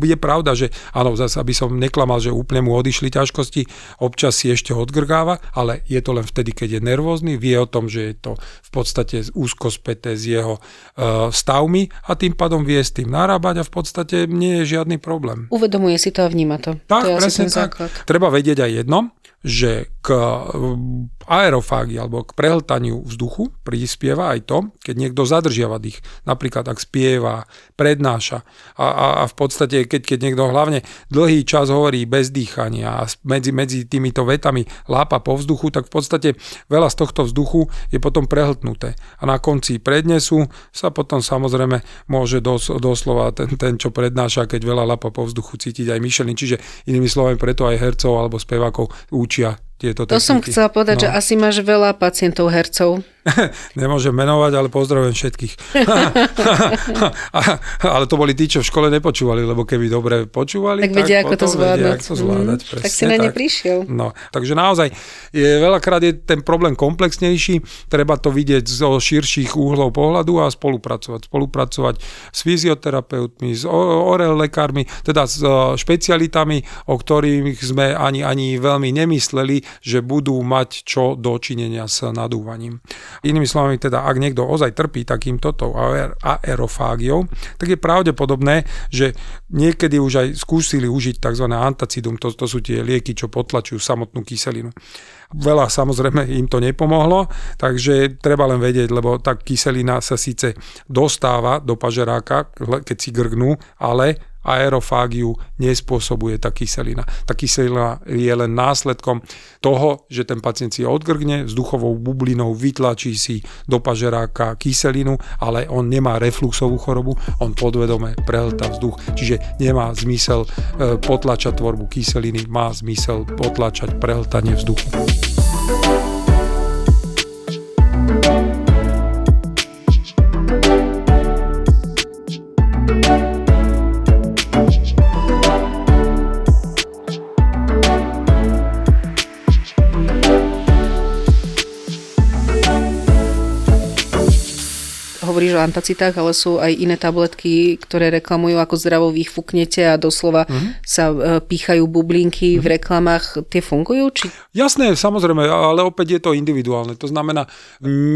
je pravda, že áno, zase aby som neklamal, že úplne mu odišli ťažkosti, občas si ešte odgrgáva, ale je to len vtedy, keď je nervózny, vie o tom, že je to v podstate úzko späté s jeho uh, stavmi a tým pádom vie s tým narábať a v podstate nie je žiadny problém. Uvedomuje si to a vníma to. Tak, to presne tak. Základ. Treba vedieť aj jedno, že k aerofágii alebo k prehltaniu vzduchu prispieva aj to, keď niekto zadržiava dých. Napríklad ak spieva, prednáša a, a, a v podstate keď, keď niekto hlavne dlhý čas hovorí bez dýchania a medzi, medzi týmito vetami lápa po vzduchu, tak v podstate veľa z tohto vzduchu je potom prehltnuté. A na konci prednesu sa potom samozrejme môže dos, doslova ten, ten, čo prednáša, keď veľa lápa po vzduchu cítiť aj myšelný. Čiže inými slovami preto aj hercov alebo spevákov uči učia tieto techniky. To som chcela povedať, no. že asi máš veľa pacientov hercov. Nemôžem menovať, ale pozdravujem všetkých. ale to boli tí, čo v škole nepočúvali, lebo keby dobre počúvali, tak, tak vedia, ako to zvládať. Vedia, ako to zvládať mm, tak si na ne prišiel. No, takže naozaj, je, veľakrát je ten problém komplexnejší, treba to vidieť zo širších úhlov pohľadu a spolupracovať. Spolupracovať s fyzioterapeutmi, s orel lekármi, teda s špecialitami, o ktorých sme ani, ani veľmi nemysleli, že budú mať čo dočinenia s nadúvaním. Inými slovami, teda ak niekto ozaj trpí takýmto aerofágiou, tak je pravdepodobné, že niekedy už aj skúsili užiť tzv. antacidum, to, to sú tie lieky, čo potlačujú samotnú kyselinu. Veľa samozrejme im to nepomohlo, takže treba len vedieť, lebo tá kyselina sa síce dostáva do pažeráka, keď si grgnú, ale aerofágiu nespôsobuje tá kyselina. Tá kyselina je len následkom toho, že ten pacient si odgrgne, vzduchovou bublinou vytlačí si do pažeráka kyselinu, ale on nemá refluxovú chorobu, on podvedome prehltá vzduch, čiže nemá zmysel e, potlačať tvorbu kyseliny, má zmysel potlačať prehltanie vzduchu. hovoríš o antacitách, ale sú aj iné tabletky, ktoré reklamujú ako zdravo vyfúknete a doslova uh-huh. sa e, píchajú bublinky uh-huh. v mhm. reklamách. Tie fungujú? Či... Jasné, samozrejme, ale opäť je to individuálne. To znamená,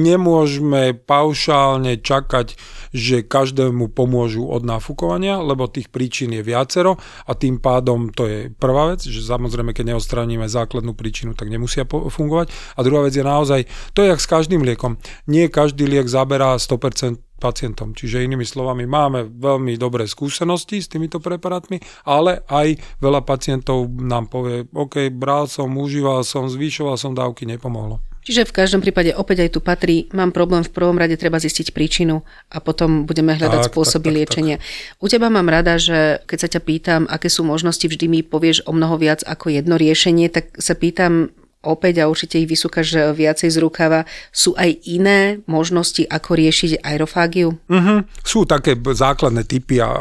nemôžeme paušálne čakať, že každému pomôžu od náfukovania, lebo tých príčin je viacero a tým pádom to je prvá vec, že samozrejme, keď neostraníme základnú príčinu, tak nemusia fungovať. A druhá vec je naozaj, to je jak s každým liekom. Nie každý liek zaberá 100% pacientom. Čiže inými slovami, máme veľmi dobré skúsenosti s týmito preparátmi, ale aj veľa pacientov nám povie, OK, bral som, užíval som, zvýšoval som dávky, nepomohlo. Čiže v každom prípade opäť aj tu patrí, mám problém v prvom rade, treba zistiť príčinu a potom budeme hľadať tak, spôsoby tak, tak, liečenia. Tak. U teba mám rada, že keď sa ťa pýtam, aké sú možnosti, vždy mi povieš o mnoho viac ako jedno riešenie, tak sa pýtam, opäť, a určite ich vysúkaš viacej z rukava, sú aj iné možnosti, ako riešiť aerofágiu? Uh-huh. Sú také základné typy a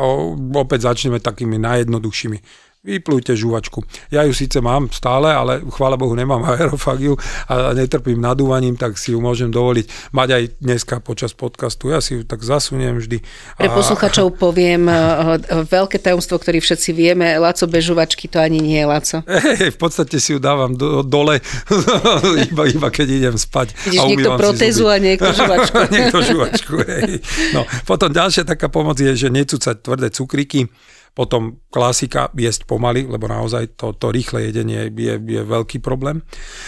opäť začneme takými najjednoduchšími vyplújte žuvačku. Ja ju síce mám stále, ale chvála Bohu nemám aerofagiu a netrpím nadúvaním, tak si ju môžem dovoliť mať aj dneska počas podcastu. Ja si ju tak zasuniem vždy. Pre posluchačov poviem veľké tajomstvo, ktoré všetci vieme. Laco bez žuvačky to ani nie je Laco. Hey, v podstate si ju dávam do, dole, iba, iba keď idem spať. Vidíš, a niekto protézu a niekto žuvačku. niekto žuvačku, hej. No, potom ďalšia taká pomoc je, že necúcať tvrdé cukríky potom klasika jesť pomaly, lebo naozaj to, to rýchle jedenie je, je veľký problém.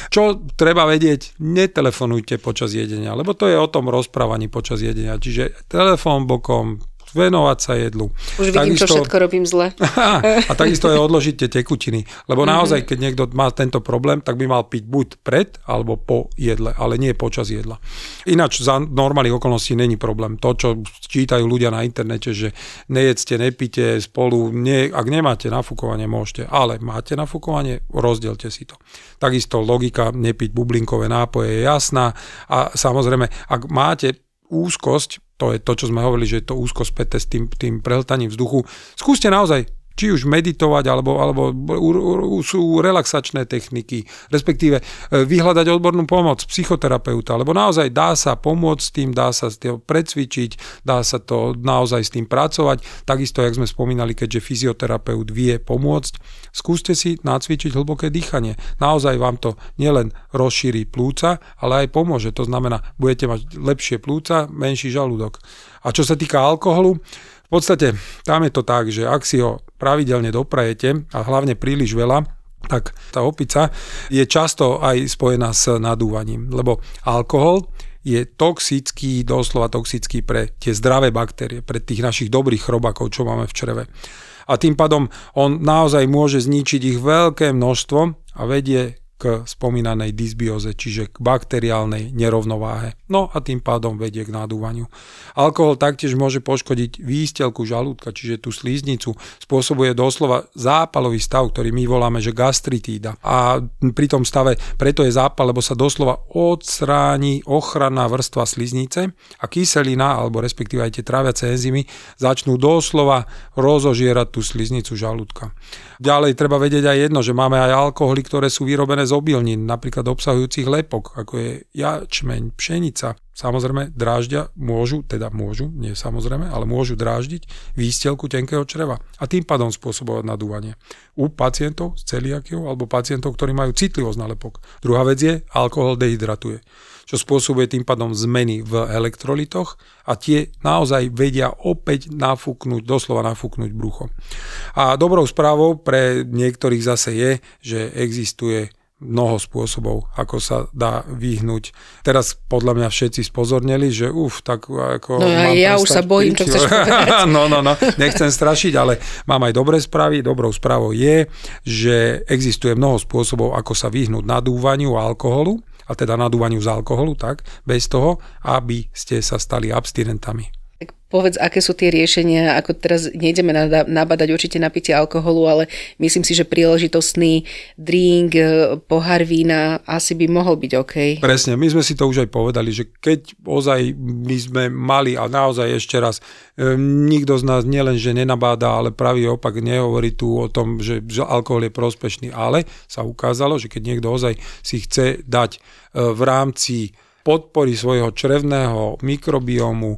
Čo treba vedieť, netelefonujte počas jedenia, lebo to je o tom rozprávaní počas jedenia. Čiže telefón bokom, venovať sa jedlu. Už vidím, takisto, čo všetko robím zle. a takisto aj odložiť tie tekutiny. Lebo mm-hmm. naozaj, keď niekto má tento problém, tak by mal piť buď pred alebo po jedle, ale nie počas jedla. Ináč za normálnych okolností není problém. To, čo čítajú ľudia na internete, že nejedzte, nepite spolu, nie, ak nemáte nafúkovanie, môžete, ale máte nafúkovanie, rozdielte si to. Takisto logika nepiť bublinkové nápoje je jasná a samozrejme, ak máte úzkosť to je to, čo sme hovorili, že je to úzko späté s tým, tým prehltaním vzduchu. Skúste naozaj či už meditovať, alebo, alebo sú relaxačné techniky, respektíve e, vyhľadať odbornú pomoc psychoterapeuta, lebo naozaj dá sa pomôcť s tým, dá sa s tým predsvičiť, dá sa to naozaj s tým pracovať. Takisto, jak sme spomínali, keďže fyzioterapeut vie pomôcť, skúste si nacvičiť hlboké dýchanie. Naozaj vám to nielen rozšíri plúca, ale aj pomôže. To znamená, budete mať lepšie plúca, menší žalúdok. A čo sa týka alkoholu, v podstate tam je to tak, že ak si ho pravidelne doprajete a hlavne príliš veľa, tak tá opica je často aj spojená s nadúvaním, lebo alkohol je toxický, doslova toxický pre tie zdravé baktérie, pre tých našich dobrých chrobakov, čo máme v čreve. A tým pádom on naozaj môže zničiť ich veľké množstvo a vedie k spomínanej dysbióze, čiže k bakteriálnej nerovnováhe. No a tým pádom vedie k nádúvaniu. Alkohol taktiež môže poškodiť výstelku žalúdka, čiže tú slíznicu. Spôsobuje doslova zápalový stav, ktorý my voláme, že gastritída. A pri tom stave preto je zápal, lebo sa doslova odstráni ochranná vrstva sliznice a kyselina, alebo respektíve aj tie tráviace enzymy, začnú doslova rozožierať tú sliznicu žalúdka. Ďalej treba vedieť aj jedno, že máme aj alkoholy, ktoré sú vyrobené z obilnín, napríklad obsahujúcich lepok, ako je jačmeň, pšenica. Samozrejme, dráždia môžu, teda môžu, nie samozrejme, ale môžu dráždiť výstelku tenkého čreva a tým pádom spôsobovať nadúvanie. U pacientov s celiakiou alebo pacientov, ktorí majú citlivosť na lepok. Druhá vec je, alkohol dehydratuje čo spôsobuje tým pádom zmeny v elektrolitoch a tie naozaj vedia opäť nafúknuť, doslova nafúknuť brucho. A dobrou správou pre niektorých zase je, že existuje mnoho spôsobov, ako sa dá vyhnúť. Teraz podľa mňa všetci spozornili, že uf, tak ako... No ja, ja už sa bojím, čo chceš povedať. no, no, no, nechcem strašiť, ale mám aj dobré správy. Dobrou správou je, že existuje mnoho spôsobov, ako sa vyhnúť nadúvaniu alkoholu a teda nadúvaniu z alkoholu, tak, bez toho, aby ste sa stali abstinentami. Tak povedz, aké sú tie riešenia, ako teraz nejdeme nabadať určite na pitie alkoholu, ale myslím si, že príležitostný drink, e, pohár vína asi by mohol byť OK. Presne, my sme si to už aj povedali, že keď ozaj my sme mali, a naozaj ešte raz, e, nikto z nás nielen, že nenabáda, ale pravý opak nehovorí tu o tom, že, alkohol je prospešný, ale sa ukázalo, že keď niekto ozaj si chce dať e, v rámci podpory svojho črevného mikrobiomu,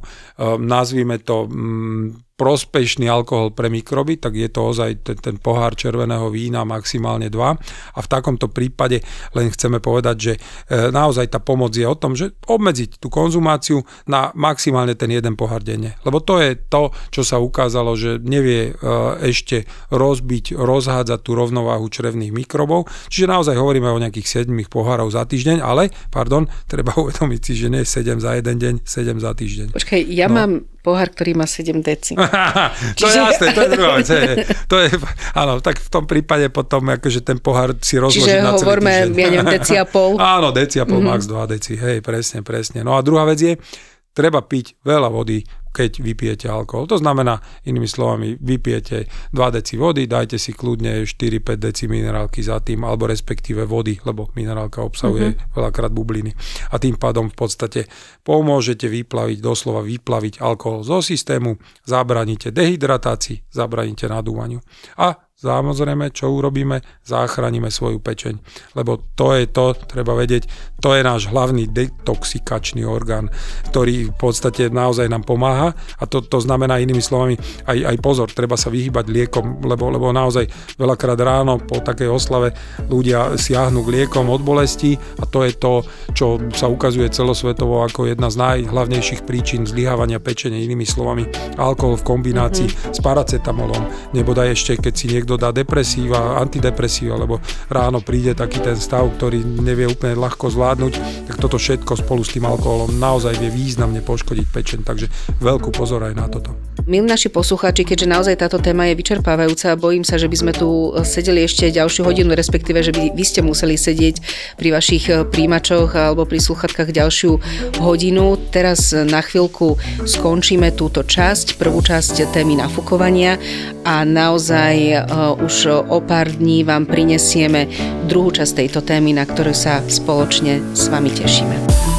nazvime to mm, prospešný alkohol pre mikroby, tak je to ozaj ten, ten pohár červeného vína maximálne 2. A v takomto prípade len chceme povedať, že e, naozaj tá pomoc je o tom, že obmedziť tú konzumáciu na maximálne ten jeden pohár denne. Lebo to je to, čo sa ukázalo, že nevie e, ešte rozbiť, rozhádzať tú rovnováhu črevných mikrobov. Čiže naozaj hovoríme o nejakých 7 pohárov za týždeň, ale, pardon, treba uvedomiť si, že nie 7 za jeden deň, 7 za týždeň. Počkaj, ja no. mám pohár, ktorý má 7 deci. to je jasné, to je druhá vec. To je, áno, tak v tom prípade potom akože ten pohár si rozložiť Čiže na celý hovoríme, ja neviem, deci a pol. Áno, deci a pol, mm-hmm. max 2 deci, hej, presne, presne. No a druhá vec je, treba piť veľa vody keď vypijete alkohol. To znamená, inými slovami, vypijete 2 deci vody, dajte si kľudne 4-5 deci minerálky za tým, alebo respektíve vody, lebo minerálka obsahuje mm-hmm. veľakrát bubliny. A tým pádom v podstate pomôžete vyplaviť, doslova vyplaviť alkohol zo systému, zabraníte dehydratácii, zabraníte nadúvaniu. A Samozrejme, čo urobíme? Zachránime svoju pečeň. Lebo to je to, treba vedieť, to je náš hlavný detoxikačný orgán, ktorý v podstate naozaj nám pomáha a to, to znamená inými slovami aj, aj pozor, treba sa vyhýbať liekom, lebo, lebo naozaj veľakrát ráno po takej oslave ľudia siahnu k liekom od bolesti a to je to, čo sa ukazuje celosvetovo ako jedna z najhlavnejších príčin zlyhávania pečenia, inými slovami alkohol v kombinácii mm-hmm. s paracetamolom, nebodaj ešte keď si niekto niekto dá depresíva, antidepresíva, lebo ráno príde taký ten stav, ktorý nevie úplne ľahko zvládnuť, tak toto všetko spolu s tým alkoholom naozaj vie významne poškodiť pečen, takže veľkú pozor aj na toto. Milí naši poslucháči, keďže naozaj táto téma je vyčerpávajúca, bojím sa, že by sme tu sedeli ešte ďalšiu hodinu, respektíve, že by vy ste museli sedieť pri vašich eh, príjimačoch alebo pri sluchatkách ďalšiu hodinu. Teraz na chvíľku skončíme túto časť, prvú časť témy nafúkovania a naozaj eh, už o pár dní vám prinesieme druhú časť tejto témy, na ktorú sa spoločne s vami tešíme.